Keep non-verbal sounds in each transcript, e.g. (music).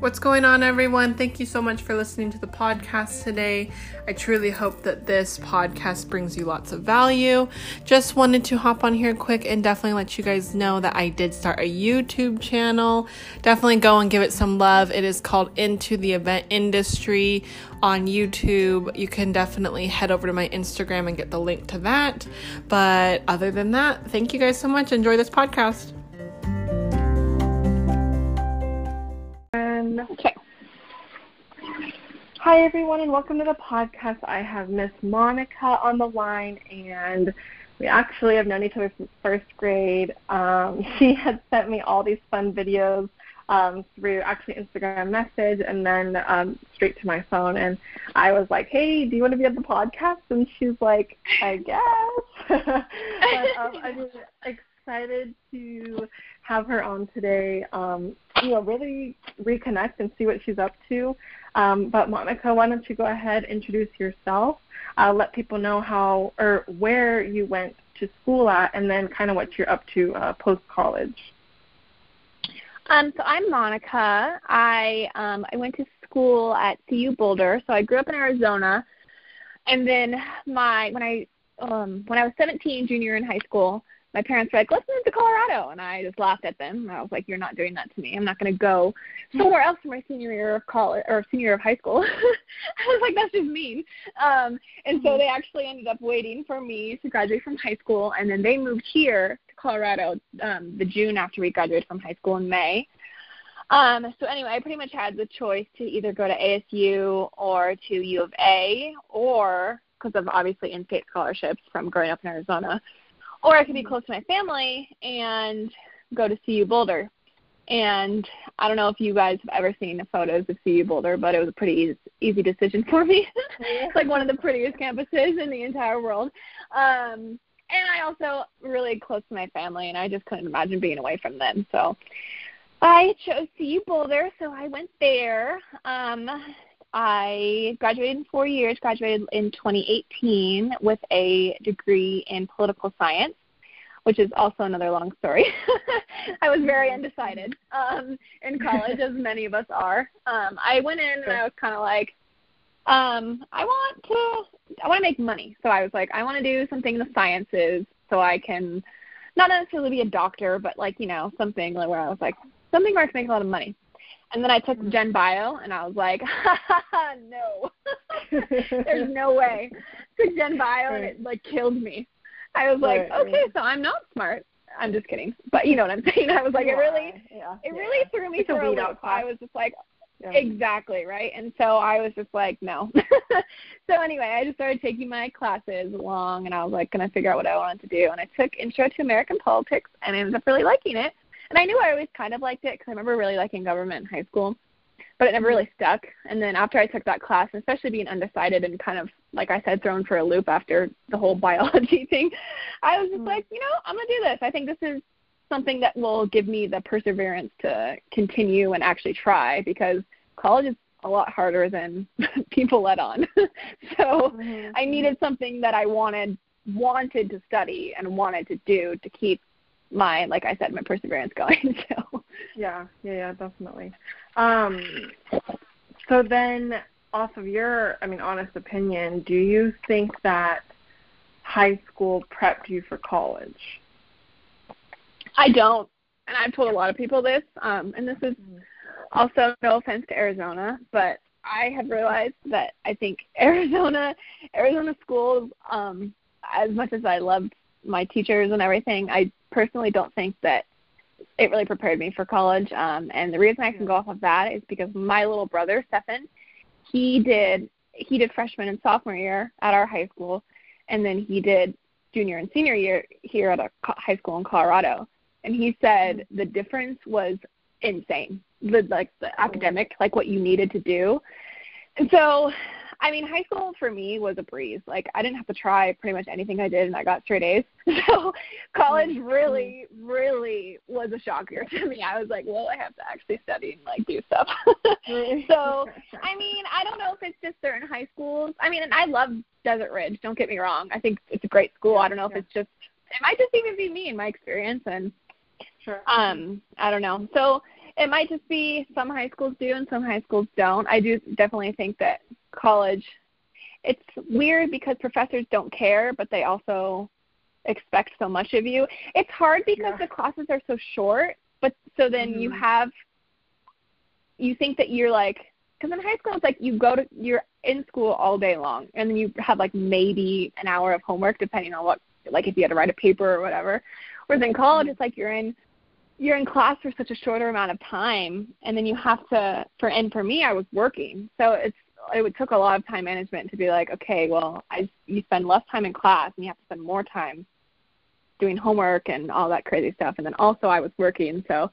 What's going on, everyone? Thank you so much for listening to the podcast today. I truly hope that this podcast brings you lots of value. Just wanted to hop on here quick and definitely let you guys know that I did start a YouTube channel. Definitely go and give it some love. It is called Into the Event Industry on YouTube. You can definitely head over to my Instagram and get the link to that. But other than that, thank you guys so much. Enjoy this podcast. Okay. Hi, everyone, and welcome to the podcast. I have Miss Monica on the line, and we actually have known each other since first grade. Um, (laughs) she had sent me all these fun videos um, through actually Instagram message and then um, straight to my phone. And I was like, "Hey, do you want to be on the podcast?" And she's like, "I guess." (laughs) but um, I'm (laughs) excited to have her on today. Um, you know, really reconnect and see what she's up to. Um, but Monica, why don't you go ahead, and introduce yourself, uh, let people know how or where you went to school at, and then kind of what you're up to uh, post college. Um, so I'm Monica. I um, I went to school at CU Boulder. So I grew up in Arizona, and then my when I um, when I was 17, junior in high school, my parents were like, let's move to Colorado. And I just laughed at them. I was like, you're not doing that to me. I'm not going to go (laughs) somewhere else for my senior year of college or senior year of high school. (laughs) I was like, that's just mean. Um, and so mm-hmm. they actually ended up waiting for me to graduate from high school. And then they moved here to Colorado um, the June after we graduated from high school in May. Um, so anyway, I pretty much had the choice to either go to ASU or to U of A or because of obviously in-state scholarships from growing up in Arizona or I could be close to my family and go to CU Boulder. And I don't know if you guys have ever seen the photos of CU Boulder, but it was a pretty easy, easy decision for me. (laughs) it's like one of the prettiest campuses in the entire world. Um, and I also really close to my family, and I just couldn't imagine being away from them. So I chose CU Boulder, so I went there. Um, I graduated in four years, graduated in 2018 with a degree in political science, which is also another long story. (laughs) I was very undecided um, in (laughs) college, as many of us are. Um, I went in and I was kind of like, um, I want to, I want to make money. So I was like, I want to do something in the sciences so I can not necessarily be a doctor, but like you know something like where I was like something where I can make a lot of money. And then I took. Gen Bio, and I was like, ha, ha, ha no, (laughs) there's no way. Took Gen Bio, and it like killed me. I was like, right, okay, so I'm not smart. I'm just kidding, but you know what I'm (laughs) saying. I was like, yeah, it really, yeah, it yeah. really threw me it's for a loop. I was just like, exactly right, and so I was just like, no. (laughs) so anyway, I just started taking my classes along, and I was like, gonna figure out what I wanted to do, and I took Intro to American Politics, and I ended up really liking it. And I knew I always kind of liked it because I remember really liking government in high school, but it never really stuck. And then after I took that class, especially being undecided and kind of, like I said, thrown for a loop after the whole (laughs) biology thing, I was just mm-hmm. like, you know, I'm going to do this. I think this is something that will give me the perseverance to continue and actually try because college is a lot harder than (laughs) people let on. (laughs) so mm-hmm. I needed something that I wanted wanted to study and wanted to do to keep my like I said, my perseverance going. (laughs) So yeah, yeah, yeah, definitely. Um, so then, off of your, I mean, honest opinion, do you think that high school prepped you for college? I don't, and I've told a lot of people this. Um, and this is also no offense to Arizona, but I have realized that I think (laughs) Arizona, Arizona schools, um, as much as I loved my teachers and everything, I personally don't think that it really prepared me for college. Um, and the reason I can go off of that is because my little brother Stefan, he did he did freshman and sophomore year at our high school, and then he did junior and senior year here at a high school in Colorado. And he said the difference was insane. The like the academic, like what you needed to do. And so I mean, high school for me was a breeze. Like I didn't have to try pretty much anything I did, and I got straight A's. (laughs) So college mm-hmm. really, really was a shocker to me. I was like, well, I have to actually study and like do stuff. (laughs) so I mean, I don't know if it's just certain high schools. I mean, and I love Desert Ridge. Don't get me wrong. I think it's a great school. I don't know if it's just it might just even be me in my experience and sure. um I don't know. So it might just be some high schools do and some high schools don't. I do definitely think that college it's weird because professors don't care, but they also expect so much of you. It's hard because yeah. the classes are so short, but so then mm-hmm. you have you think that you're like because in high school it's like you go to you're in school all day long and then you have like maybe an hour of homework depending on what like if you had to write a paper or whatever. Whereas in college mm-hmm. it's like you're in you're in class for such a shorter amount of time and then you have to for and for me I was working. So it's it took a lot of time management to be like, okay, well, I you spend less time in class and you have to spend more time doing homework and all that crazy stuff. And then also I was working, so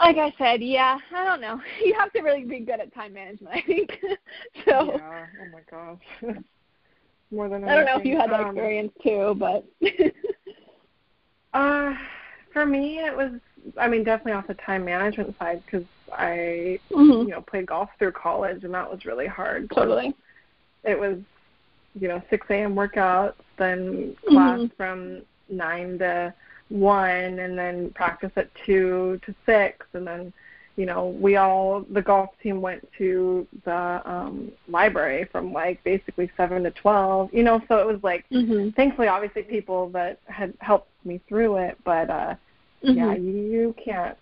like I said, yeah, I don't know. (laughs) You have to really be good at time management, I think. (laughs) so Yeah. Oh my gosh. (laughs) more than I don't know if you had that um, experience too, but uh for me it was I mean definitely off the time management side cuz I mm-hmm. you know played golf through college and that was really hard. Totally. It was you know 6 a.m. workouts, then class mm-hmm. from nine to one, and then practice at two to six, and then you know we all the golf team went to the um library from like basically seven to twelve you know so it was like mm-hmm. thankfully obviously people that had helped me through it but uh mm-hmm. yeah you, you can't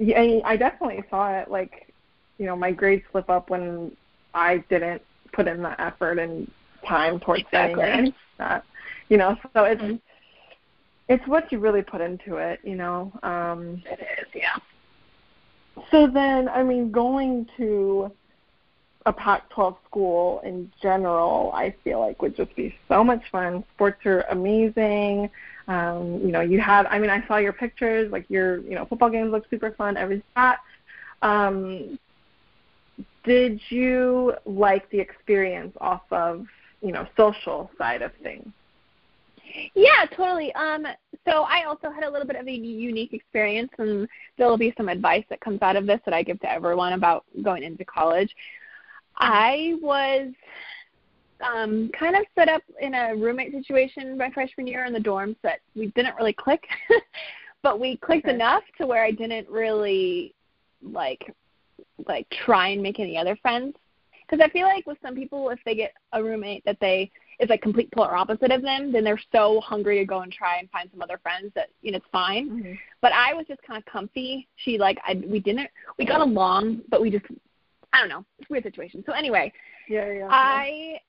yeah, I definitely saw it. Like, you know, my grades slip up when I didn't put in the effort and time towards exactly. studying that. You know, so it's mm-hmm. it's what you really put into it. You know. Um, it is, yeah. So then, I mean, going to a Pac-12 school in general, I feel like would just be so much fun. Sports are amazing. Um, you know, you had, I mean, I saw your pictures, like your, you know, football games look super fun, every that. Um, did you like the experience off of, you know, social side of things? Yeah, totally. Um, so I also had a little bit of a unique experience, and there'll be some advice that comes out of this that I give to everyone about going into college. I was um, kind of set up in a roommate situation my freshman year in the dorms that we didn't really click, (laughs) but we clicked okay. enough to where I didn't really like like try and make any other friends. Because I feel like with some people, if they get a roommate that they is like complete polar opposite of them, then they're so hungry to go and try and find some other friends that you know it's fine. Mm-hmm. But I was just kind of comfy. She like I we didn't we got along, but we just I don't know. It's a weird situation. So anyway, yeah, yeah. I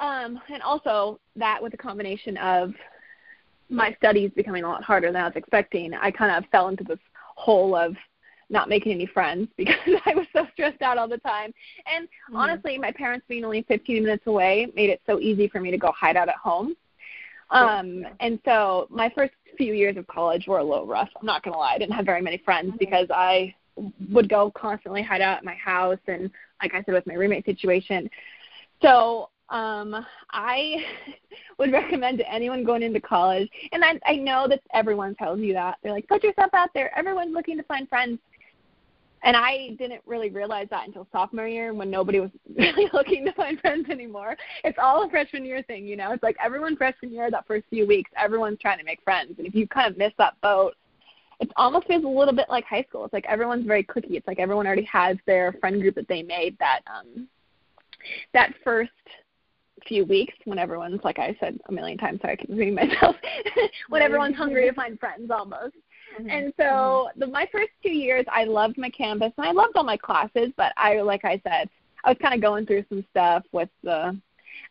um, and also that with a combination of my studies becoming a lot harder than I was expecting, I kind of fell into this hole of not making any friends (laughs) because I was so stressed out all the time. And mm-hmm. honestly, my parents being only 15 minutes away made it so easy for me to go hide out at home. Um, yeah. and so my first few years of college were a little rough. I'm not gonna lie, I didn't have very many friends mm-hmm. because I would go constantly hide out at my house and like I said with my roommate situation. So um, I (laughs) would recommend to anyone going into college, and I, I know that everyone tells you that. They're like, put yourself out there. Everyone's looking to find friends. And I didn't really realize that until sophomore year when nobody was (laughs) really looking to find friends anymore. It's all a freshman year thing, you know. It's like everyone freshman year, that first few weeks, everyone's trying to make friends. And if you kind of miss that boat, it almost feels a little bit like high school. It's like everyone's very clicky. It's like everyone already has their friend group that they made that um that first few weeks when everyone's like I said a million times, sorry I keep repeating myself, (laughs) when everyone's hungry to find friends almost. Mm-hmm. And so the, my first two years, I loved my campus and I loved all my classes, but I, like I said, I was kind of going through some stuff with the,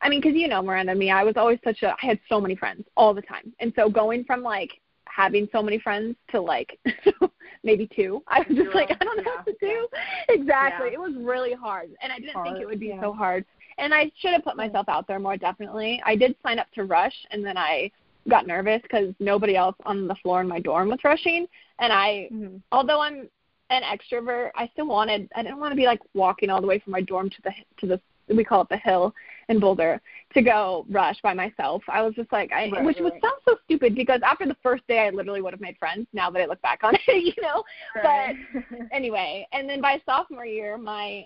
I mean, because you know, Miranda, me, I was always such a, I had so many friends all the time, and so going from like having so many friends to like (laughs) maybe two, (laughs) I was just like, I don't know yeah, what to do. Yeah. Exactly, yeah. it was really hard, and I didn't hard, think it would be so hard and I should have put myself out there more definitely. I did sign up to rush and then I got nervous because nobody else on the floor in my dorm was rushing and I mm-hmm. although I'm an extrovert, I still wanted I didn't want to be like walking all the way from my dorm to the to the we call it the hill in Boulder to go rush by myself. I was just like I right, which right. would sound so stupid because after the first day I literally would have made friends now that I look back on it, (laughs) you know. Right. But (laughs) anyway, and then by sophomore year my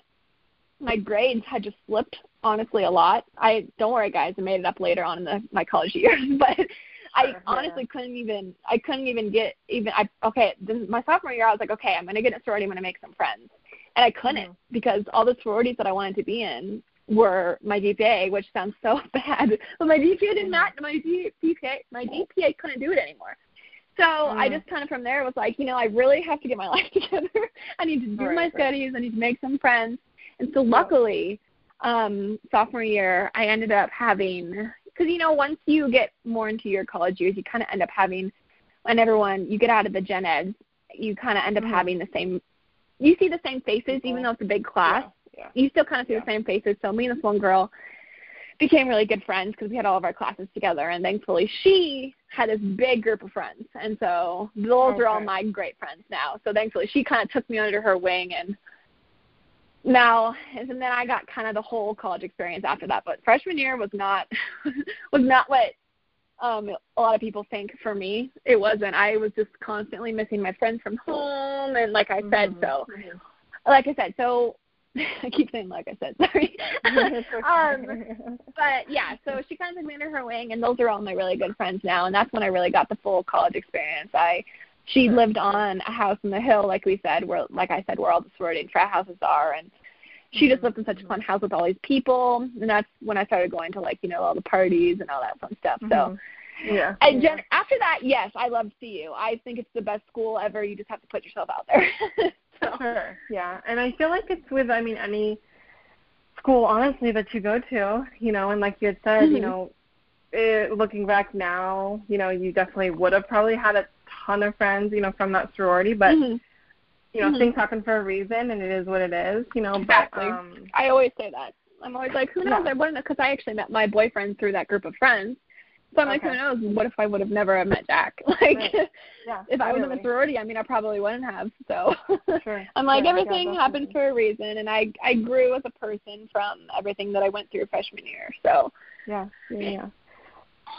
my grades had just slipped honestly a lot. I don't worry guys, I made it up later on in the, my college years, (laughs) but I honestly couldn't even I couldn't even get even I okay then my sophomore year I was like okay I'm gonna get in a sorority I'm gonna make some friends and I couldn't mm-hmm. because all the sororities that I wanted to be in were my GPA, which sounds so (laughs) bad, but my GPA did mm-hmm. not. My GPA, my GPA couldn't do it anymore. So mm. I just kind of from there was like, you know, I really have to get my (laughs) life together. I need to do right, my right. studies. I need to make some friends. And so luckily, um, sophomore year, I ended up having because you know once you get more into your college years, you kind of end up having, when everyone you get out of the gen eds, you kind of end up mm. having the same. You see the same faces, even though it's a big class. Yeah. Yeah. You still kind of see yeah. the same faces. So me and this one girl, became really good friends because we had all of our classes together and thankfully she had this big group of friends and so those okay. are all my great friends now so thankfully she kind of took me under her wing and now and then i got kind of the whole college experience after that but freshman year was not (laughs) was not what um a lot of people think for me it wasn't i was just constantly missing my friends from home and like i said mm-hmm. so like i said so (laughs) I keep saying like I said, (laughs) sorry. um, but yeah, so she kind of took me under her wing, and those are all my really good friends now, and that's when I really got the full college experience. I she lived on a house in the hill, like we said, where like I said, where all the sorority and frat houses are, and she just lived in such a fun house with all these people, and that's when I started going to like you know all the parties and all that fun stuff. Mm-hmm. So. Yeah. And gen- after that, yes, I love CU. I think it's the best school ever. You just have to put yourself out there. (laughs) so. Sure. Yeah, and I feel like it's with I mean any school honestly that you go to, you know, and like you had said, mm-hmm. you know, it, looking back now, you know, you definitely would have probably had a ton of friends, you know, from that sorority, but mm-hmm. you know, mm-hmm. things happen for a reason, and it is what it is, you know. Exactly. But, um, I always say that. I'm always like, who knows? Yeah. I wouldn't because I actually met my boyfriend through that group of friends, so I'm okay. like, who knows? What if I would have never met Jack? (laughs) Like, right. yeah, if I was in a sorority, I mean, I probably wouldn't have. So sure. (laughs) I'm like, sure. everything yeah, happens for a reason, and I I grew as a person from everything that I went through freshman year. So yeah, yeah, yeah.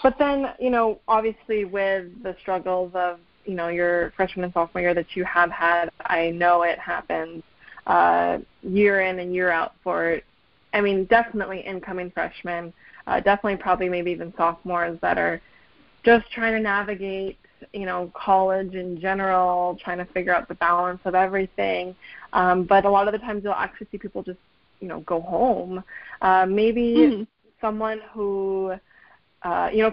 But then, you know, obviously with the struggles of you know your freshman and sophomore year that you have had, I know it happens uh, year in and year out for. I mean, definitely incoming freshmen uh, definitely probably maybe even sophomores that are just trying to navigate you know college in general trying to figure out the balance of everything um, but a lot of the times you'll actually see people just you know go home uh, maybe mm-hmm. someone who uh, you know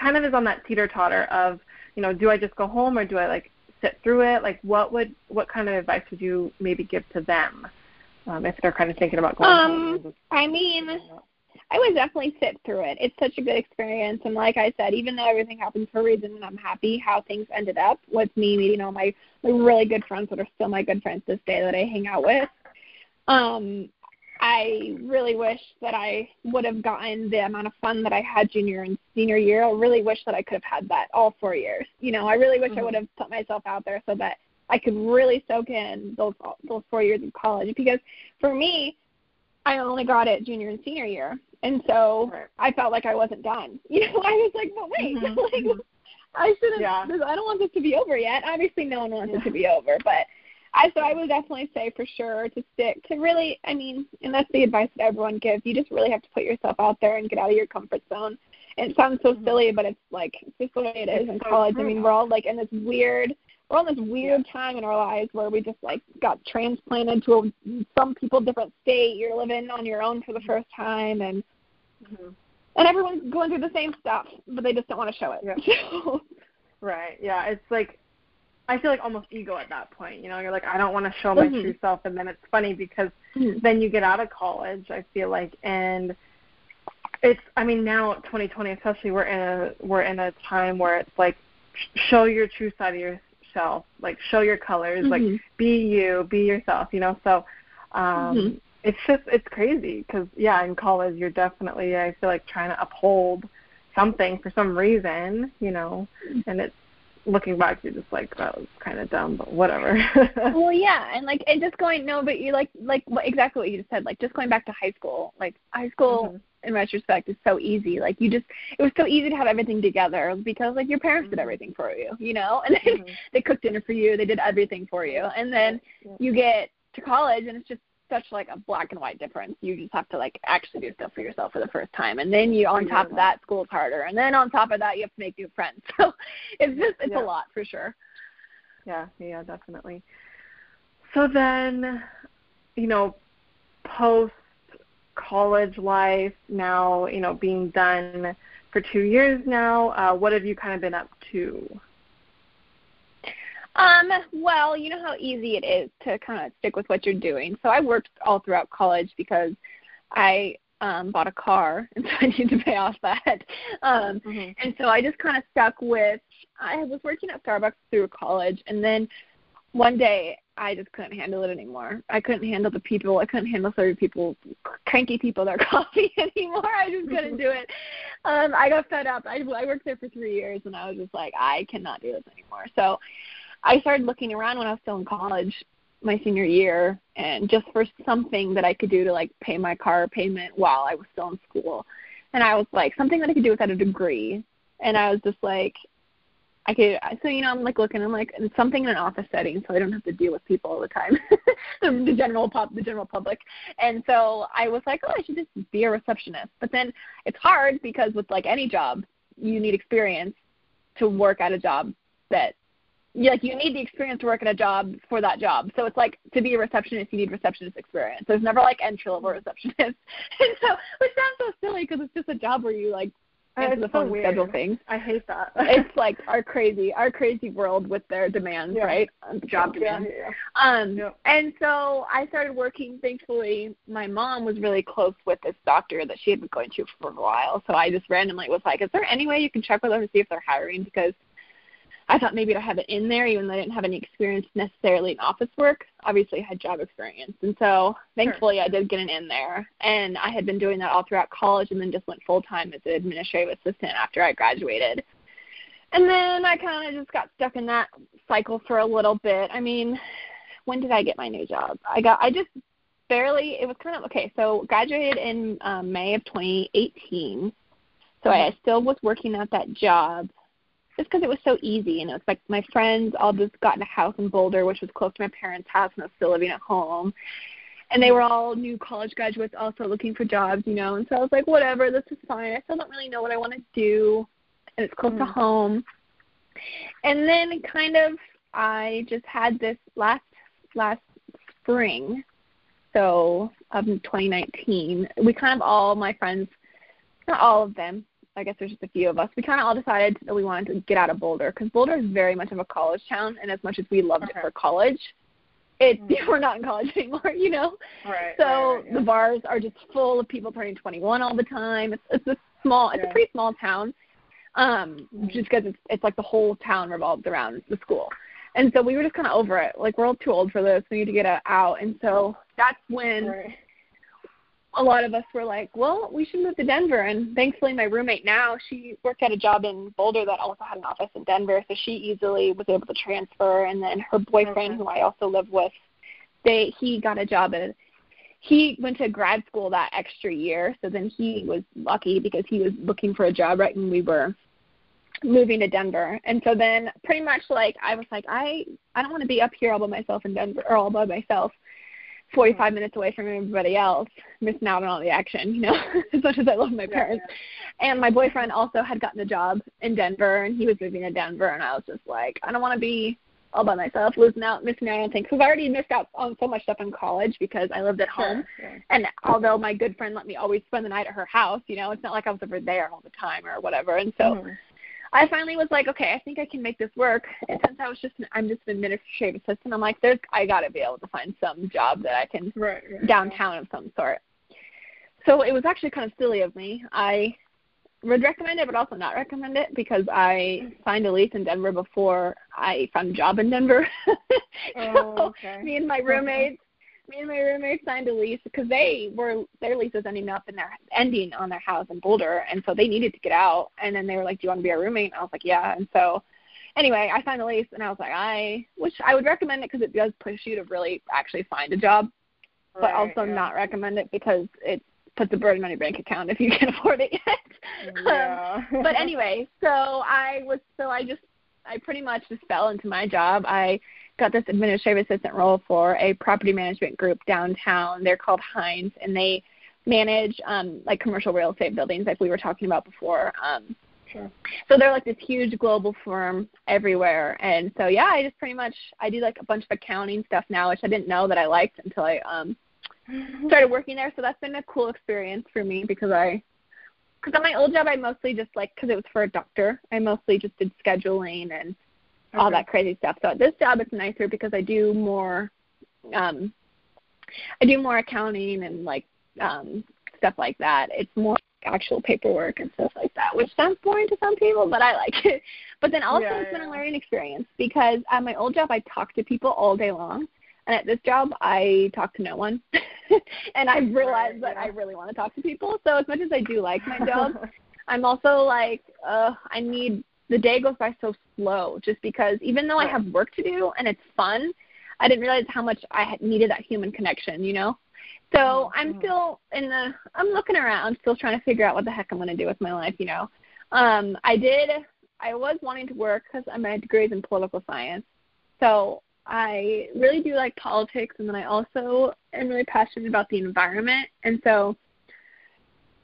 kind of is on that teeter totter of you know do i just go home or do i like sit through it like what would what kind of advice would you maybe give to them um, if they're kind of thinking about going um, home i mean I would definitely sit through it. It's such a good experience, and like I said, even though everything happens for a reason, and I'm happy how things ended up with me meeting all my my really good friends that are still my good friends this day that I hang out with. Um, I really wish that I would have gotten the amount of fun that I had junior and senior year. I really wish that I could have had that all four years. You know, I really wish mm-hmm. I would have put myself out there so that I could really soak in those those four years of college. Because for me, I only got it junior and senior year, and so right. I felt like I wasn't done. (laughs) You know, I was like, but wait, mm-hmm. (laughs) like mm-hmm. I shouldn't. Yeah. I don't want this to be over yet. Obviously, no one wants yeah. it to be over, but I so I would definitely say for sure to stick to really. I mean, and that's the advice that everyone gives. You just really have to put yourself out there and get out of your comfort zone. And it sounds so mm-hmm. silly, but it's like it's just the way it is in college. I mean, we're all like in this weird we're on this weird yeah. time in our lives where we just like got transplanted to a some people different state. You're living on your own for the first time, and mm-hmm. and everyone's going through the same stuff, but they just don't want to show it. Yeah. (laughs) right. Yeah. It's like I feel like almost ego at that point. You know, you're like, I don't want to show my mm-hmm. true self, and then it's funny because mm-hmm. then you get out of college. I feel like, and it's. I mean, now 2020, especially, we're in a we're in a time where it's like show your true side of yourself like show your colors mm-hmm. like be you be yourself you know so um mm-hmm. it's just it's crazy because yeah in college you're definitely i feel like trying to uphold something for some reason you know and it's looking back you're just like that was kind of dumb but whatever (laughs) well yeah and like and just going no but you like like what exactly what you just said like just going back to high school like high school mm-hmm in retrospect is so easy. Like you just it was so easy to have everything together because like your parents did mm-hmm. everything for you, you know? And then mm-hmm. (laughs) they cooked dinner for you, they did everything for you. And then yeah. you get to college and it's just such like a black and white difference. You just have to like actually do stuff for yourself for the first time, and then you on top of that, school's harder, and then on top of that, you have to make new friends. (laughs) So it's just it's yeah. a lot for sure. Yeah, yeah, definitely. So then, you know, post college life now, you know, being done for two years now, uh, what have you kind of been up to? Um, well, you know how easy it is to kind of stick with what you're doing. So I worked all throughout college because I um bought a car (laughs) and so I needed to pay off that. Um mm-hmm. and so I just kind of stuck with I was working at Starbucks through college and then one day I just couldn't handle it anymore. I couldn't handle the people. I couldn't handle serving people, cranky people their (laughs) coffee anymore. I just couldn't do it. Um, I got fed up. I, I worked there for three years, and I was just like, I cannot do this anymore. So I started looking around when I was still in college, my senior year, and just for something that I could do to like pay my car payment while I was still in school. And I was like, something that I could do without a degree. And I was just like, I could so you know I'm like looking I'm like something in an office setting so I don't have to deal with people all the time (laughs) the, general pub the general public and so I was like oh I should just be a receptionist but then it's hard because with like any job you need experience to work at a job that like you need the experience to work at a job for that job. So it's like to be a receptionist, you need receptionist experience. There's never like entry level receptionist, (laughs) and so which sounds so silly because it's just a job where you like answer the phone so schedule things. I hate that. (laughs) it's (laughs) like our crazy, our crazy world with their demands, yeah. right? Job demands. Yeah, yeah. Um, and so I started working. Thankfully, my mom was really close with this doctor that she had been going to for a while. So I just randomly was like, "Is there any way you can check with them to see if they're hiring?" Because I thought maybe to have it in there, even though I didn't have any experience necessarily in office work. Obviously, I had job experience, and so thankfully, sure. I did get an in there. And I had been doing that all throughout college, and then just went full time as an administrative assistant after I graduated. And then I kind of just got stuck in that cycle for a little bit. I mean, when did I get my new job? I got I just barely. It was kind of okay. So graduated in um, May of 2018. So I still was working at that job just because it was so easy. You know, it's like my friends all just got in a house in Boulder, which was close to my parents' house, and I was still living at home. And they were all new college graduates, also looking for jobs, you know. And so I was like, whatever, this is fine. I still don't really know what I want to do, and it's close mm. to home. And then kind of, I just had this last last spring, so of 2019. We kind of all my friends, not all of them, I guess there's just a few of us. We kind of all decided that we wanted to get out of Boulder because Boulder is very much of a college town, and as much as we loved okay. it for college, it (laughs) mm-hmm. we're not in college anymore, you know. Right. So right, right, yeah. the bars are just full of people turning 21 all the time. It's it's a small, it's yeah. a pretty small town, um, mm-hmm. just because it's it's like the whole town revolves around the school. And so we were just kind of over it. Like we're all too old for this. We need to get out. And so that's when right a lot of us were like, well, we should move to Denver. And thankfully, my roommate now, she worked at a job in Boulder that also had an office in Denver, so she easily was able to transfer. And then her boyfriend, okay. who I also live with, they he got a job at. He went to grad school that extra year, so then he was lucky because he was looking for a job right when we were moving to Denver. And so then pretty much like I was like I I don't want to be up here all by myself in Denver or all by myself 45 minutes away from everybody else, missing out on all the action, you know, (laughs) as much as I love my parents. Yeah. And my boyfriend also had gotten a job in Denver, and he was moving to Denver, and I was just like, I don't want to be all by myself, losing out, missing out on things. Because I already missed out on so much stuff in college because I lived at home. Sure. And although my good friend let me always spend the night at her house, you know, it's not like I was over there all the time or whatever. And so mm-hmm. I finally was like, okay, I think I can make this work. And since I was just, I'm just an administrative assistant, I'm like, there's, I got to be able to find some job that I can right, right, downtown of some sort. So it was actually kind of silly of me. I would recommend it, but also not recommend it because I signed a lease in Denver before I found a job in Denver. (laughs) Oh, okay. me and my roommates, me and my roommates signed a lease because they were their lease was ending up in their ending on their house in Boulder, and so they needed to get out. And then they were like, "Do you want to be our roommate?" And I was like, "Yeah." And so anyway, I signed a lease, and I was like, I which I would recommend it because it does push you to really actually find a job, but also yeah. not recommend it because it puts a burden on your bank account if you (laughs) can't afford it yet. (laughs) Yeah. um, but anyway, so I was so I just I pretty much just fell into my job. I got this administrative assistant role for a property management group downtown. They're called Hines, and they manage um, like commercial real estate buildings, like we were talking about before. Um, Sure. so they're like this huge global firm everywhere, and so yeah, I just pretty much I do like a bunch of accounting stuff now, which I didn't know that I liked until I um started working there. So that's been a cool experience for me because I because on my old job I mostly just like because it was for a doctor, I mostly just did scheduling and all that crazy stuff. So at this job it's nicer because I do more um I do more accounting and like um stuff like that. It's more actual paperwork and stuff like that, which sounds boring to some people, but I like it. (laughs) But then also Yeah, it's been a learning experience because at my old job I talked to people all day long. And at this job I talk to no one. (laughs) and I've realized that yeah. I really want to talk to people. So as much as I do like my job, (laughs) I'm also like, uh, I need the day goes by so slow just because even though I have work to do and it's fun, I didn't realize how much I had needed that human connection, you know? So I'm Mhm. still in the I'm looking around, still trying to figure out what the heck I'm going to do with my life, you know. Um I did I was wanting to work cuz my degree is in political science. So I really do like politics and then I also am really passionate about the environment and so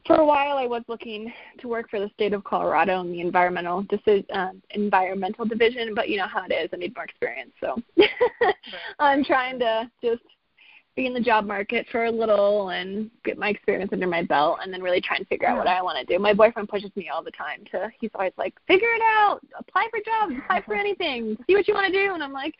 for a while I was looking to work for the state of Colorado in the environmental deci- uh, environmental division, but you know how it is. I need more experience, so (laughs) I'm trying to just be in the job market for a little and get my experience under my belt, and then really try and figure out what I want to do. My boyfriend pushes me all the time to. He's always like, "Figure it out, apply for jobs, apply for (laughs) anything, see what you want to do," and I'm like.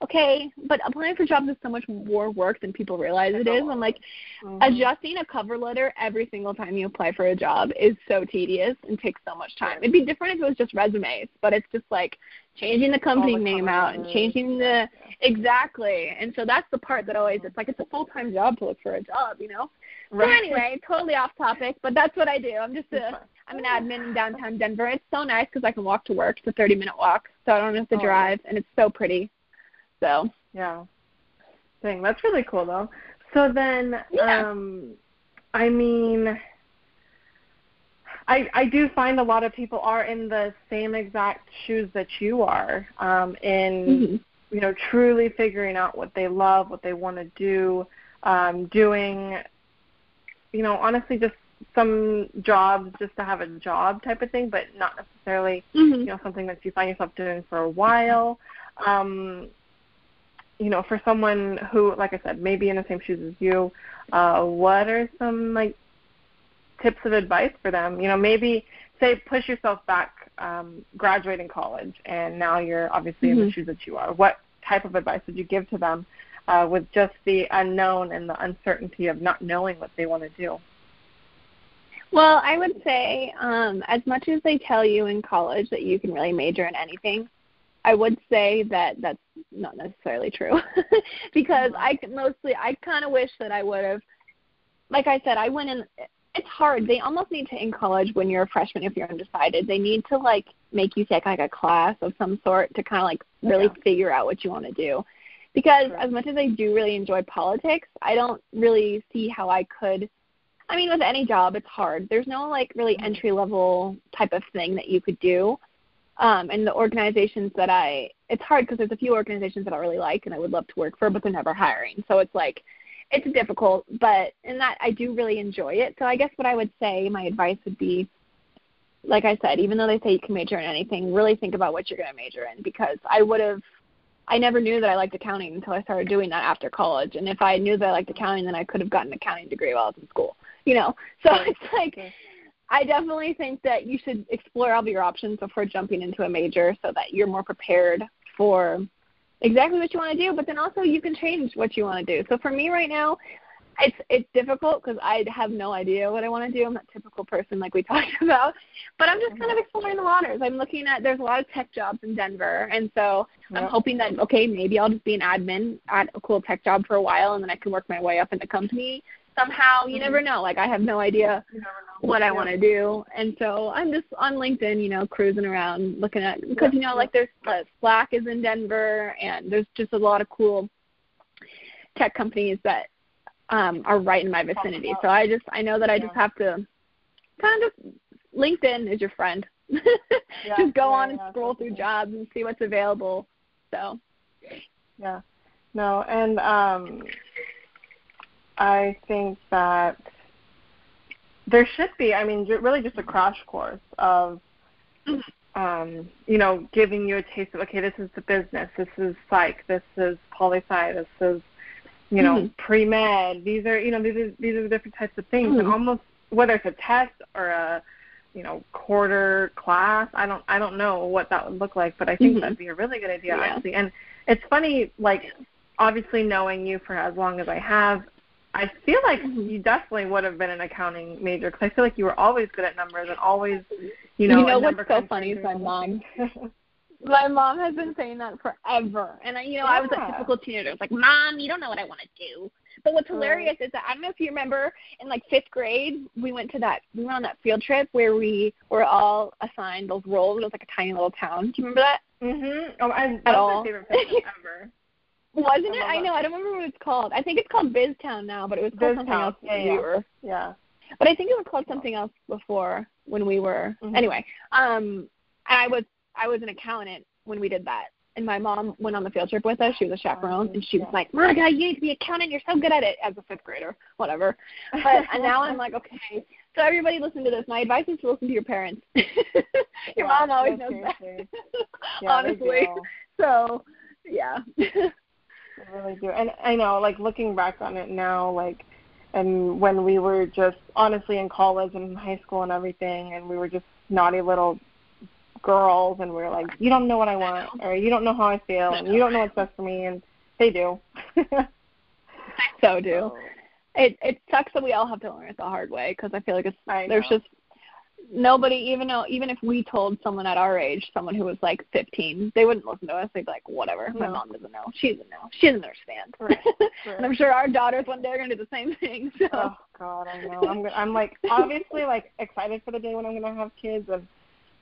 Okay, but applying for jobs is so much more work than people realize it is. I'm like, Mhm. adjusting a cover letter every single time you apply for a job is so tedious and takes so much time. It'd be different if it was just resumes, but it's just like changing the company the name out and changing the exactly. And so that's the part that always it's like it's a full time job to look for a job, you know. So anyway, totally off topic, but that's what I do. I'm just a. I'm an admin in downtown Denver. It's so nice because I can walk to work. It's a 30 minute walk, so I don't have to Oh, drive, and it's so pretty. So Yeah. Dang, that's really cool though. So then, Yeah. um, I mean, I I do find a lot of people are in the same exact shoes that you are, um, in mhm. you know truly figuring out what they love, what they want to do, um, doing, you know, honestly just some jobs just to have a job type of thing, but not necessarily Mhm. you know something that you find yourself doing for a while um you know for someone who like i said maybe in the same shoes as you uh what are some like tips of advice for them? You know maybe say push yourself back um graduating college and now you're obviously in the Mhm. shoes that you are. What type of advice would you give to them uh with just the unknown and the uncertainty of not knowing what they want to do? Well, I would say, um, as much as they tell you in college that you can really major in anything, I would say that that's not necessarily true (laughs) because I mostly I kind of wish that I would have. Like I said, I went in. It's hard. They almost need to in college when you're a freshman if you're undecided. They need to like make you take like a class of some sort to kind of like really Yeah. figure out what you want to do. Because Sure. as much as I do really enjoy politics, I don't really see how I could I mean, with any job, it's hard. There's no like really Mhm. entry level type of thing that you could do. Um, and the organizations that I, it's hard because there's a few organizations that I really like and I would love to work for, but they're never hiring. So it's like, it's difficult. But in that, I do really enjoy it. So I guess what I would say, my advice would be, like I said, even though they say you can major in anything, really think about what you're going to major in because I would have I never knew that I liked accounting until I started doing that after college. And if I knew that I liked accounting, then I could have gotten an accounting degree while I was in school. You know, so (laughs) it's like. I definitely think that you should explore all of your options before jumping into a major, so that you're more prepared for exactly what you want to do. But then also you can change what you want to do. So for me right now, it's it's difficult because I have no idea what I want to do. I'm that typical person like we (laughs) talked about, but I'm just kind of mm-hmm. exploring the waters. I'm looking at there's a lot of tech jobs in Denver, and so I'm hoping that okay, maybe I'll just be an admin at a cool tech job for a while, and then I can work my way up in the company somehow. You Mhm. never know. Like I have no idea what I want to do, and so I'm just on LinkedIn, you know, cruising around looking at because you know, like there's uh, Slack is in Denver, and there's just a lot of cool tech companies that um are right in my vicinity. So I just I know that I just have to kind of just LinkedIn is your friend. (laughs) Yeah, just go yeah, on and yeah, scroll through jobs and see what's available. So Yeah. No, and um I think that there should be, I mean, really just a crash course of um, you know, giving you a taste of okay, this is the business, this is psych, this is poli sci, this is you know, Mhm. pre med. These are you know, these are these are the different types of things and Mhm. almost whether it's a test or a you know, quarter class, I don't I don't know what that would look like, but I think Mhm. that'd be a really good idea Yeah. actually. And it's funny, like obviously knowing you for as long as I have, I feel like Mhm. you definitely would have been an accounting major because I feel like you were always good at numbers and always, you You know. know what's so funny is my mom. (laughs) My mom has been saying that forever, and I, you know, I was a typical teenager. I was like, "Mom, you don't know what I want to do." But what's hilarious is that I don't know if you remember in like fifth grade, we went to that we went on that field trip where we were all assigned those roles. It was like a tiny little town. Do you remember that? Mhm. Oh, I, At that's all. my favorite picture (laughs) ever. Wasn't it? I know. I don't remember what it's called. I think it's called Biztown now, but it was called something else Yeah, when yeah. we were. Yeah. But I think it was called something else before when we were. Mhm. Anyway, um, I was I was an accountant when we did that, and my mom went on the field trip with us. She was a chaperone, and she was like, "Monica, you need to be accountant. You're so good at it." As a fifth grader, whatever. But and now I'm like, okay. So everybody, listen to this. My advice is to listen to your parents. (laughs) your Yeah, mom always no, knows best. seriously. (laughs) Yeah, Honestly. So, yeah. (laughs) I really do. And I know, like looking back on it now, like and when we were just honestly in college and high school and everything and we were just naughty little girls and we were like, You don't know what I want or you don't know how I feel and you don't know what's best for me and they do. (laughs) so do. It it sucks that we all have to learn it the hard way because I feel like it's I there's just nobody even though even if we told someone at our age someone who was like 15 they wouldn't listen to us they'd be like whatever my mom doesn't know she doesn't know she doesn't understand (laughs) Right, and I'm sure our daughters one day are gonna do the same thing so Oh God, I know. I'm I'm like obviously like excited for the day when I'm gonna have kids and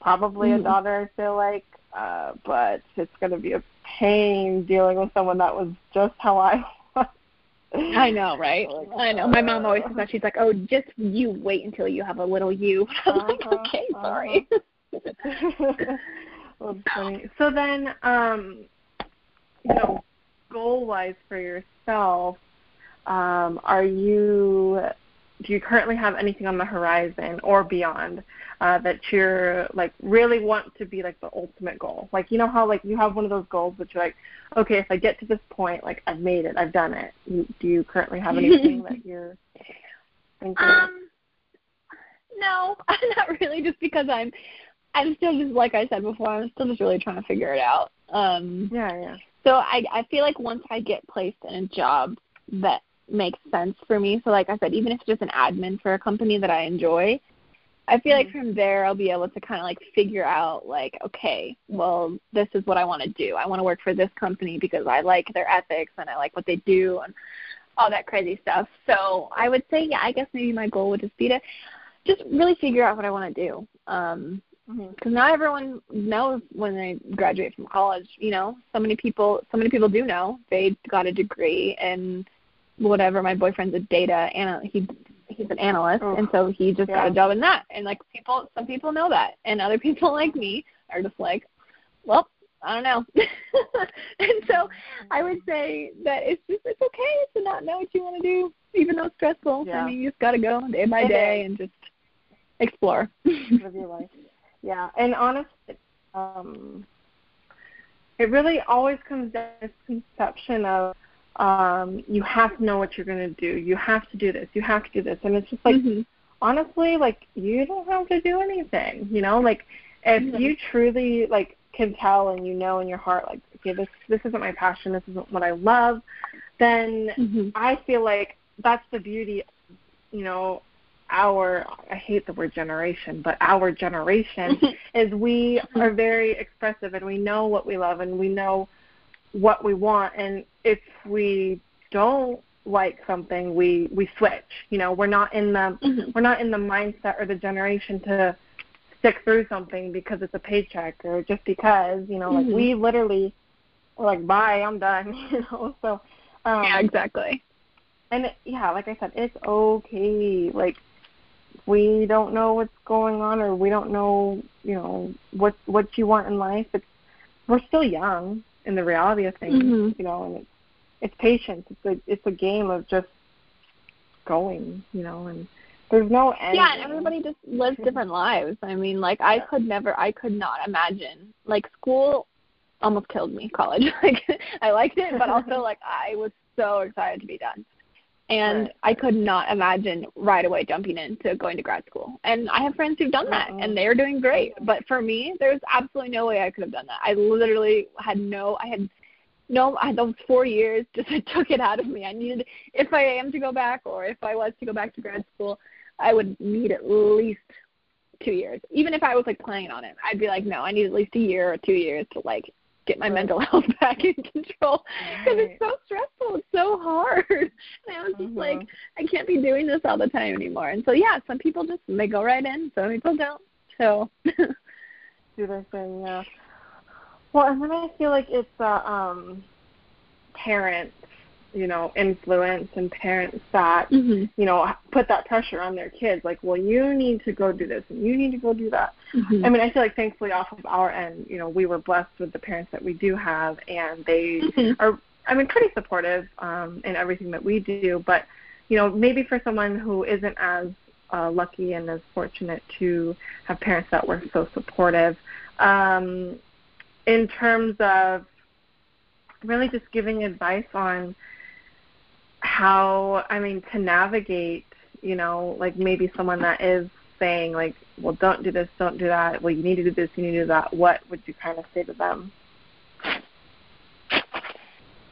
probably a Mhm. daughter. I feel like, uh, but it's gonna be a pain dealing with someone that was just how I. (laughs) I know right? (laughs) I know. My mom always says that. she's like oh just you wait until you have a little you. (laughs) I'm like Uh-huh, okay uh-huh. sorry. Well, funny. So then, um, you know, goal wise for yourself, um, are you do you currently have anything on the horizon or beyond uh, that you're like really want to be like the ultimate goal? Like you know how like you have one of those goals that you're like, okay, if I get to this point, like I've made it, I've done it. Do you currently have anything that (laughs) you're thinking? Um, no, (laughs) not really. Just because I'm, I'm still just like I said before. I'm still just really trying to figure it out. Um, yeah, yeah. so I, I feel like once I get placed in a job that makes sense for me. So like I said, even if it's just an admin for a company that I enjoy, I feel like Mhm. from there I'll be able to kind of like figure out like, okay, well, this is what I want to do. I want to work for this company because I like their ethics and I like what they do and all that crazy stuff. So I would say, yeah, I guess maybe my goal would just be to just really figure out what I want to do. Um, because not everyone knows when they graduate from college. You know, so many people, so many people do know they got a degree and whatever. My boyfriend's a data anal he he's an analyst, Oh, and so he just got a job in that. And like people, some people know that, and other (laughs) people like me are just like, well, I don't know. (laughs) and so I would say that it's just it's okay to not know what you want to do, even though it's stressful. Yeah. I mean, you just got to go day by It day is. and just explore. live your life. Yeah, and honestly, um, it really always comes down to this conception of um, you have to know what you're going to do. You have to do this. You have to do this, and it's just like Mhm. honestly, like you don't have to do anything. You know, like if Mhm. you truly like can tell and you know in your heart, like okay, this this isn't my passion. This isn't what I love. Then Mhm. I feel like that's the beauty, you know, our I hate the word generation, but our generation (laughs) is we are very expressive and we know what we love and we know what we want and if we don't like something we we switch. You know, we're not in the Mhm. we're not in the mindset or the generation to stick through something because it's a paycheck or just because, you know, like Mhm. we literally we're like, Bye, I'm done, (laughs) you know. So um yeah, exactly. and it, yeah, like I said, it's okay. Like we don't know what's going on, or we don't know, you know, what what you want in life. It's we're still young, in the reality of things, Mhm. you know, and it's it's patience. It's a it's a game of just going, you know, and there's no end. Yeah, and everybody just lives different lives. I mean, like I could never, I could not imagine. Like school almost killed me. College, (laughs) like I liked it, but also like I was so excited to be done, and Right. I could not imagine right away jumping into going to grad school. And I have friends who've done that, and uh-huh. they're doing great. But for me, there's absolutely no way I could have done that. I literally had no, I had no, I, those four years (laughs) just it took it out of me. I needed, if I am to go back, or if I was to go back to grad school, I would need at least two years. Even if I was like planning on it, I'd be like, no, I need at least a year or two years to like get my Right. mental (laughs) health back in control because Right. it's so stressful. It's so hard. (laughs) And I was just Mhm. like, I can't be doing this all the time anymore. And so yeah, some people just they go right in, some people don't. So do their thing, yeah. Well, and then I feel like it's uh, um parents, you know, influence and parents that mhm. you know put that pressure on their kids, like, well, you need to go do this and you need to go do that. Mhm. I mean, I feel like thankfully off of our end, you know, we were blessed with the parents that we do have, and they Mhm. are, I mean, pretty supportive um, in everything that we do. But you know, maybe for someone who isn't as uh, lucky and as fortunate to have parents that were so supportive, um, in terms of really just giving advice on how, I mean, to navigate, you know, like maybe someone that is saying like, well, don't do this, don't do that. Well, you need to do this, you need to do that. What would you kind of say to them?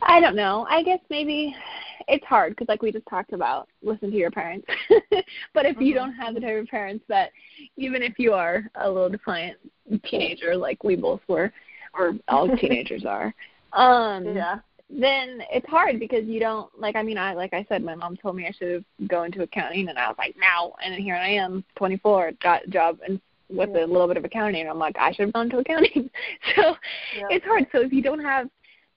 I don't know. I guess maybe it's hard because, like we just talked about, listen to your parents. (laughs) but if you Mhm. don't have the type of parents that, even if you are a little defiant teenager like we both were, or all (laughs) teenagers are, um, Yeah. then it's hard because you don't like. I mean, I like I said, my mom told me I should have go into accounting, and I was like, no. And then here I am, 24, got a job and with Yeah. a little bit of accounting, and I'm like, I should have gone to accounting. (laughs) so Yeah. it's hard. So if you don't have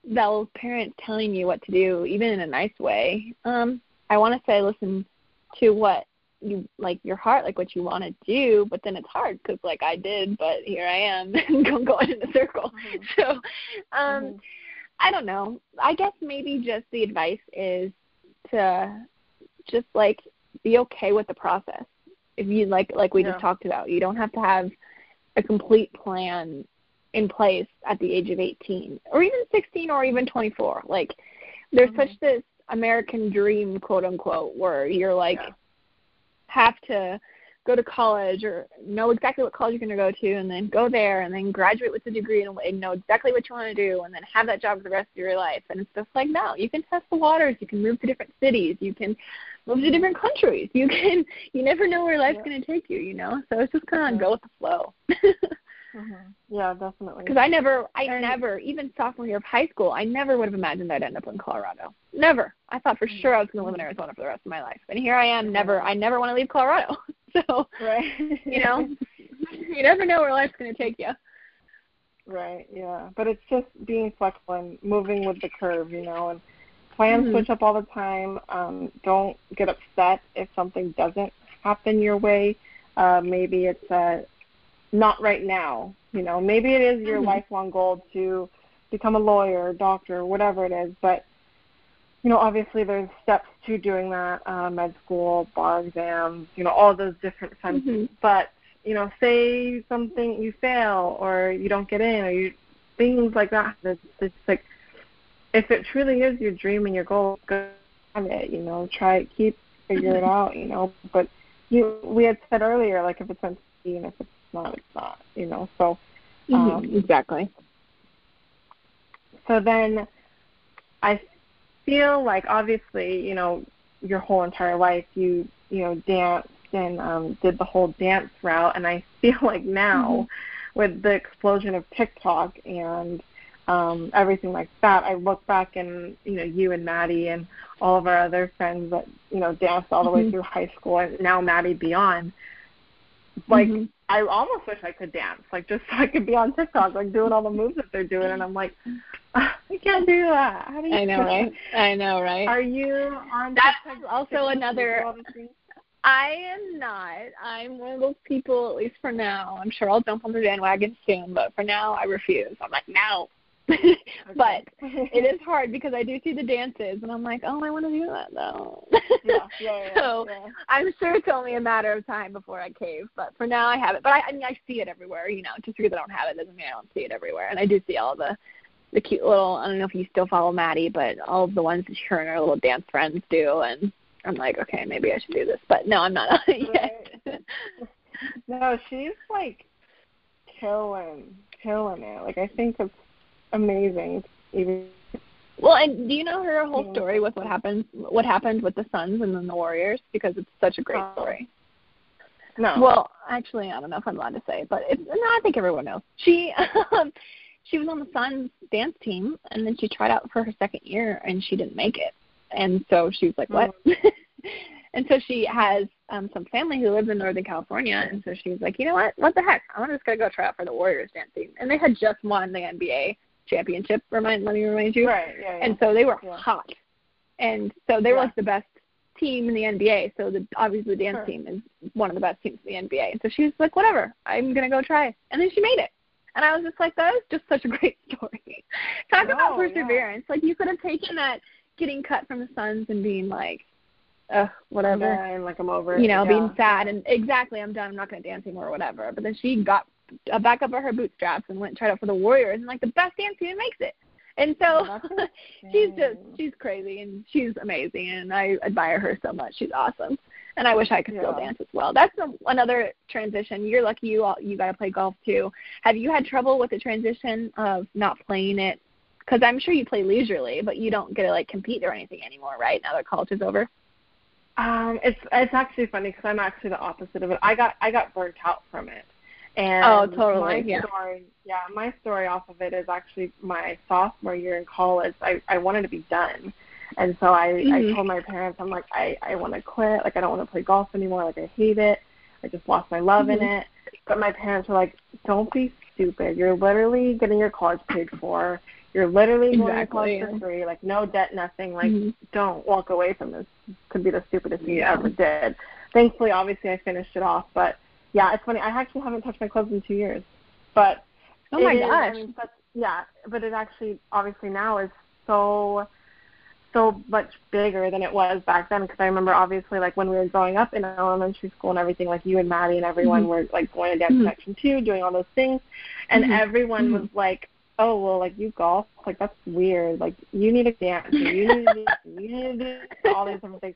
those parents telling you what to do, even in a nice way, um, I want to say listen to what you like your heart, like what you want to do. But then it's hard because like I did, but here I am (laughs) going in a circle. Mhm. (laughs) So um, Mhm. I don't know. I guess maybe just the advice is to just like be okay with the process. If you like like we Yeah. just talked about, you don't have to have a complete plan in place at the age of 18 or even 16 or even 24. Like there's Mhm. such this American dream, quote unquote, where you're like Yeah. Have to go to college or know exactly what college you're going to go to and then go there and then graduate with a degree and, and know exactly what you want to do and then have that job for the rest of your life. And it's just like, no, you can test the waters. You can move to different cities. You can move to different countries. You can, (laughs) you never know where life's Yeah. going to take you, you know? So it's just kind of Yeah. go with the flow. (laughs) Mhm. Yeah, definitely. Because I never, I And- never, even sophomore year of high school, I never would have imagined I'd end up in Colorado. Never. I thought for sure I was going to live in Arizona for the rest of my life, and here I am. Never. I never want to leave Colorado. (laughs) So right. you know, (laughs) you never know where life's going to take you. Right, yeah. But it's just being flexible and moving with the curve, you know, and plans Mhm. switch up all the time. Um, don't get upset if something doesn't happen your way. Uh, maybe it's uh, not right now, you know. Maybe it is your Mhm. lifelong goal to become a lawyer, doctor, whatever it is, but you know, obviously there's steps to doing that, uh, med school, bar exams, you know, all those different senses Mhm. but you know, say something you fail or you don't get in or you things like that. It's, it's like if it truly is your dream and your goal, go on it. You know, try it, keep figure it out. You know, but you we had said earlier, like if it's meant to be and if it's not, it's not. You know, so um, Mhm. Exactly. so then I feel like obviously, you know, your whole entire life you you know danced and um, did the whole dance route, and I (laughs) feel like now with the explosion of TikTok and um, everything like that, I look back and you know you and Maddie and all of our other friends that you know danced all the way Mhm. through high school and now Maddie beyond. Like Mhm. I almost wish I could dance, like just so I could be on TikTok, like doing all the moves that they're doing, and I'm like, "Ah, I can't do that. How do you? I know, (laughs) right? I know, right? Are you on that? That's TikTok? also another- Do all the things? I am not. I'm one of those people, at least for now. I'm sure I'll jump on the bandwagon soon, but for now, I refuse. I'm like, no, (laughs) but (laughs) it is hard because I do see the dances and I'm like, oh, I want to do that though. yeah, yeah, (laughs) yeah, so yeah. I'm sure it's only a matter of time before I cave. But for now, I have it. But I, I mean, I see it everywhere. You know, just because I don't have it doesn't mean I don't see it everywhere. And I do see all the the cute little. I don't know if you still follow Maddie, but all of the ones that her and her little dance friends do, and I'm like, okay, maybe I should do this. But no, I'm not on it yet. no, she's like killing, killing it. Like I think it's amazing. Even well, and do you know her whole story with what happened? What happened with the Suns and then the Warriors? Because it's such a great story. No. Well, actually, I don't know if I'm allowed to say, it, but it's, no, I think everyone knows. She (laughs) um, she was on the Suns dance team, and then she tried out for her second year, and she didn't make it, and so she was like, "What?" Mm. (laughs) and so she has um some family who lives in Northern California, and so she was like, "You know what? What the heck? I'm just gonna go try out for the Warriors dance team." And they had just won the NBA championship. Remind, let me remind you. Right. Yeah. yeah. And so they were yeah. hot, and so they were like the best team in the NBA. So the obviously the dance Sure. team is one of the best teams in the NBA. And so she was like, whatever, I'm gonna go try. And then she made it. And I was just like, that is just such a great (laughs) story. Talk about No, yeah. perseverance. Like you could have taken that getting cut from the Suns and being like, ugh, whatever and like I'm over you know, yeah. being sad and exactly, I'm done. I'm not going to dance anymore or whatever. But then she got uh, back up on her bootstraps and went and tried out for the Warriors, and like the best dance team makes it. And so (laughs) she's just she's crazy and she's amazing, and I admire her so much. She's awesome, and I wish I could still dance as well. That's a, another transition. You're lucky you all, you got to play golf too. Have you had trouble with the transition of not playing it? Because I'm sure you play leisurely, but you don't get to like compete or anything anymore, right? Now that college is over. Um, it's it's actually funny because I'm actually the opposite of it. I got I got burnt out from it. And Oh, totally, My yeah. story, yeah, my story off of it is actually my sophomore year in college. I I wanted to be done, and so I Mhm. I told my parents I'm like I I want to quit. Like I don't want to play golf anymore. Like I hate it. I just lost my love in Mhm. it. But my parents were like, don't be stupid. You're literally getting your college paid for. You're literally going to college for free. Like no debt, nothing. Like Mhm. don't walk away from this. Could be the stupidest thing Yeah. you ever did. Thankfully, obviously, I finished it off. But yeah, it's funny. I actually haven't touched my clothes in two years. But Oh my is- gosh. I mean, that's, yeah, but it actually obviously now is so so much bigger than it was back then because I remember obviously like when we were growing up in elementary school and everything like you and Maddie and everyone Mhm. were like going to dance Mhm. connection too doing all those things and Mhm. everyone was like oh well like you golf like that's weird like you need to dance you need to you need to do all these different things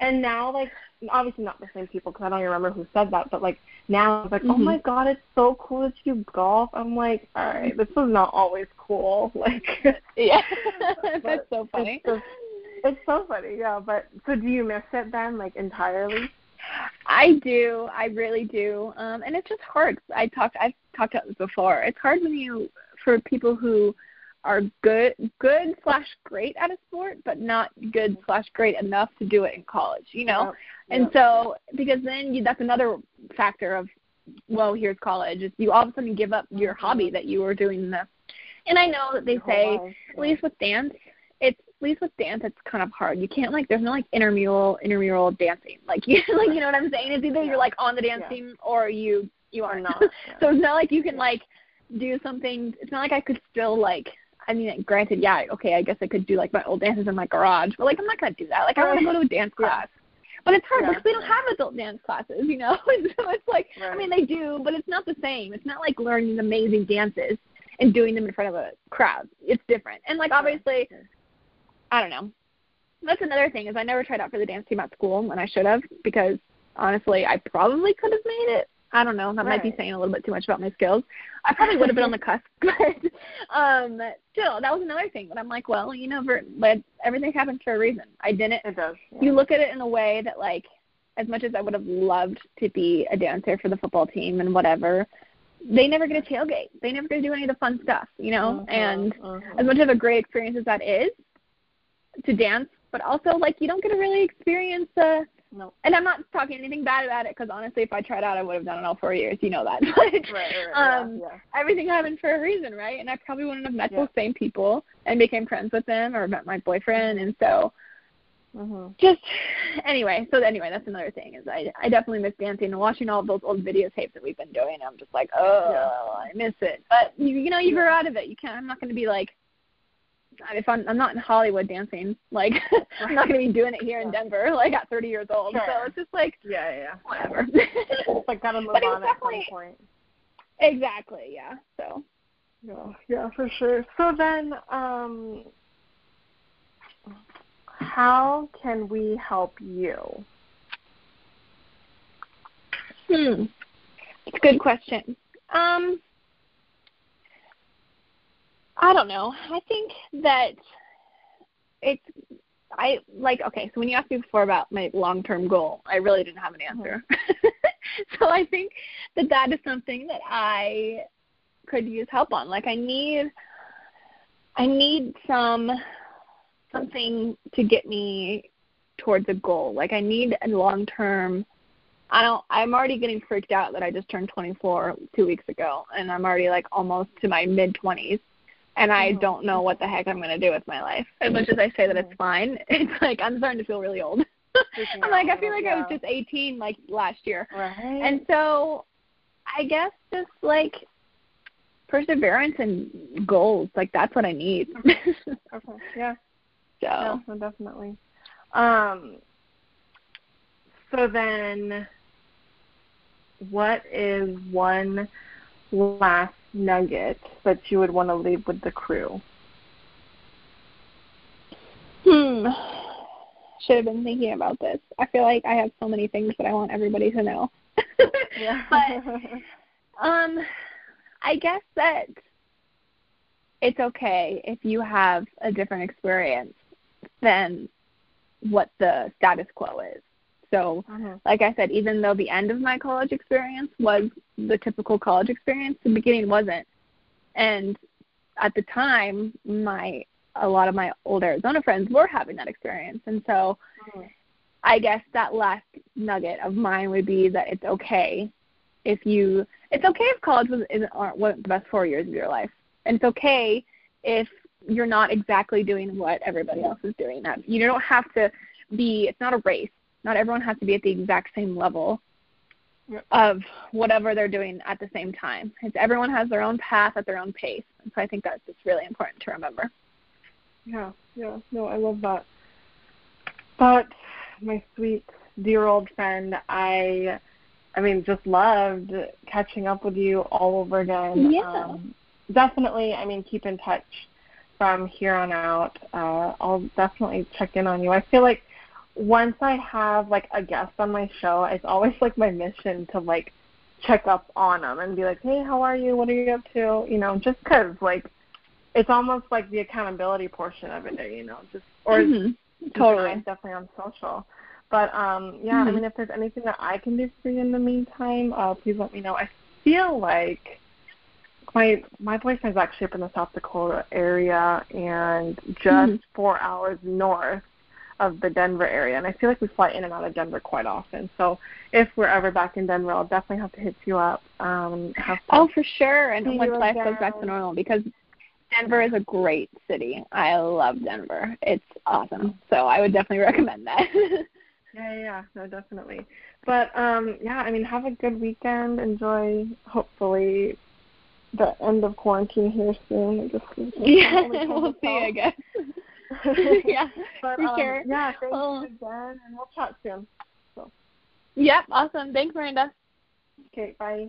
and now like obviously not the same people because I don't even remember who said that but like now it's like oh Mhm. my god it's so cool that you golf I'm like all right this was not always cool (laughs) like Yeah, (laughs) (laughs) that's so funny. it's, just, it's so funny yeah but so do you miss it then like entirely I do, I really do, um, and it's just hard. I talked, I've talked about this before. It's hard when you, for people who are good, good slash great at a sport, but not good slash great enough to do it in college. You know, Yep, and yep. so because then you, that's another factor of, well, here's college. Is you all of a sudden give up your hobby that you were doing in the. And I know that they whole say at least with dance, it's at least with dance, it's kind of hard. You can't like there's no like intramural intramural dancing. Like (laughs) you like you know what I'm saying? It's either Yeah. you're like on the dance Yeah. team or you you are not, (laughs) yeah. so it's not like you can like do something. It's not like I could still like. I mean, granted, yeah, okay, I guess I could do like my old dances in my garage, but like I'm not gonna do that. Like I want to go to a dance Yeah. class. But it's hard Yeah. because we don't have adult dance classes, you know. (laughs) And so it's like, I mean, they do, but it's not the same. It's not like learning amazing dances and doing them in front of a crowd. It's different. And like obviously. I don't know. That's another thing is I never tried out for the dance team at school, when I should have because honestly, I probably could have made it. I don't know. That might be saying a little bit too much about my skills. I probably would have been on the cusp, (laughs) but um, still, that was another thing. But I'm like, well, you know, but everything happens for a reason. I didn't. it does yeah. You look at it in a way that, like, as much as I would have loved to be a dancer for the football team and whatever, they never get a tailgate. They never get to do any of the fun stuff, you know. Mhm, And mhm. as much of a great experience as that is to dance, but also like you don't get to really experience uh no. and I'm not talking anything bad about it because honestly, if I tried out, I would have done it all four years. You know that. (laughs) But Right, right, right, um, yeah, everything happened for a reason, right? And I probably wouldn't have met Yeah. those same people and became friends with them or met my boyfriend. And so, mm-hmm. just anyway. So anyway, that's another thing is I I definitely miss dancing and watching all of those old videotapes that we've been doing. I'm just like, oh, yeah. I miss it. But you, you know, you grow out of it. You can't. I'm not going to be like if I'm I'm not in Hollywood dancing, like (laughs) I'm not gonna be doing it here in Denver, (laughs) like at 30 years old. Sure. So it's just like yeah, yeah, whatever. (laughs) it's like gotta move on at some point. Exactly. Yeah. So. Yeah, yeah, for sure. So then, um, how can we help you? Hmm. It's a good question. Um, I don't know. I think that it's I like okay, so when you asked me before about my long term goal, I really didn't have an answer. Mm-hmm. (laughs) so I think that that is something that I could use help on. Like I need I need some something to get me towards a goal. Like I need a long term I don't I'm already getting freaked out that I just turned 24 2 weeks ago and I'm already like almost to my mid 20s and I mm-hmm. don't know what the heck I'm going to do with my life. As much as I say that it's mm-hmm. fine, (laughs) it's like I'm starting to feel really old. (laughs) I'm like I feel like. I was just 18 like last year. Right. And so I guess just like perseverance and goals, like that's what I need. okay. (laughs) Yeah. So yeah, no, definitely. Um so then what is one last nugget that you would want to leave with the crew? Hmm. Should have been thinking about this. I feel like I have so many things that I want everybody to know. (laughs) yeah. but (laughs) um I guess that it's okay if you have a different experience than what the status quo is. So, mm-hmm. like I said, even though the end of my college experience was the typical college experience, the beginning wasn't. And at the time, my a lot of my old Arizona friends were having that experience, and so mm-hmm. I guess that last nugget of mine would be that it's okay if you it's okay if college was isn't aren't wasn't the best four years of your life, and it's okay if you're not exactly doing what everybody else is doing. That you don't have to be. It's not a race not everyone has to be at the exact same level of whatever they're doing at the same time. It's everyone has their own path at their own pace. And so I think that's just really important to remember. Yeah, yeah. No, I love that. But my sweet dear old friend, I I mean, just loved catching up with you all over again. Yeah. Um, definitely, I mean, keep in touch from here on out. Uh, I'll definitely check in on you. I feel like once I have like a guest on my show, it's always like my mission to like check up on them and be like, hey, how are you? What are you up to? You know, just because like it's almost like the accountability portion of it, you know, just or mm-hmm. totally definitely on social. But um yeah, mm-hmm. I mean if there's anything that I can do for you in the meantime, uh please let me know. I feel like my my boyfriend's actually up in the South Dakota area and just mm-hmm. four hours north of the Denver area, and I feel like we fly in and out of Denver quite often. So if we're ever back in Denver, I'll definitely have to hit you up. Um, have oh, for sure, and once life goes back to normal, because Denver is a great city. I love Denver. It's awesome. So I would definitely recommend that. (laughs) yeah, yeah, no, definitely. But um, yeah, I mean, have a good weekend. Enjoy, hopefully, the end of quarantine here soon. Yeah, (laughs) we'll see. I guess. (laughs) yeah, (laughs) but, for um, sure. Yeah, thank um, you again, and we'll chat soon. So. Yep, awesome. Thanks, Miranda. Okay. Bye.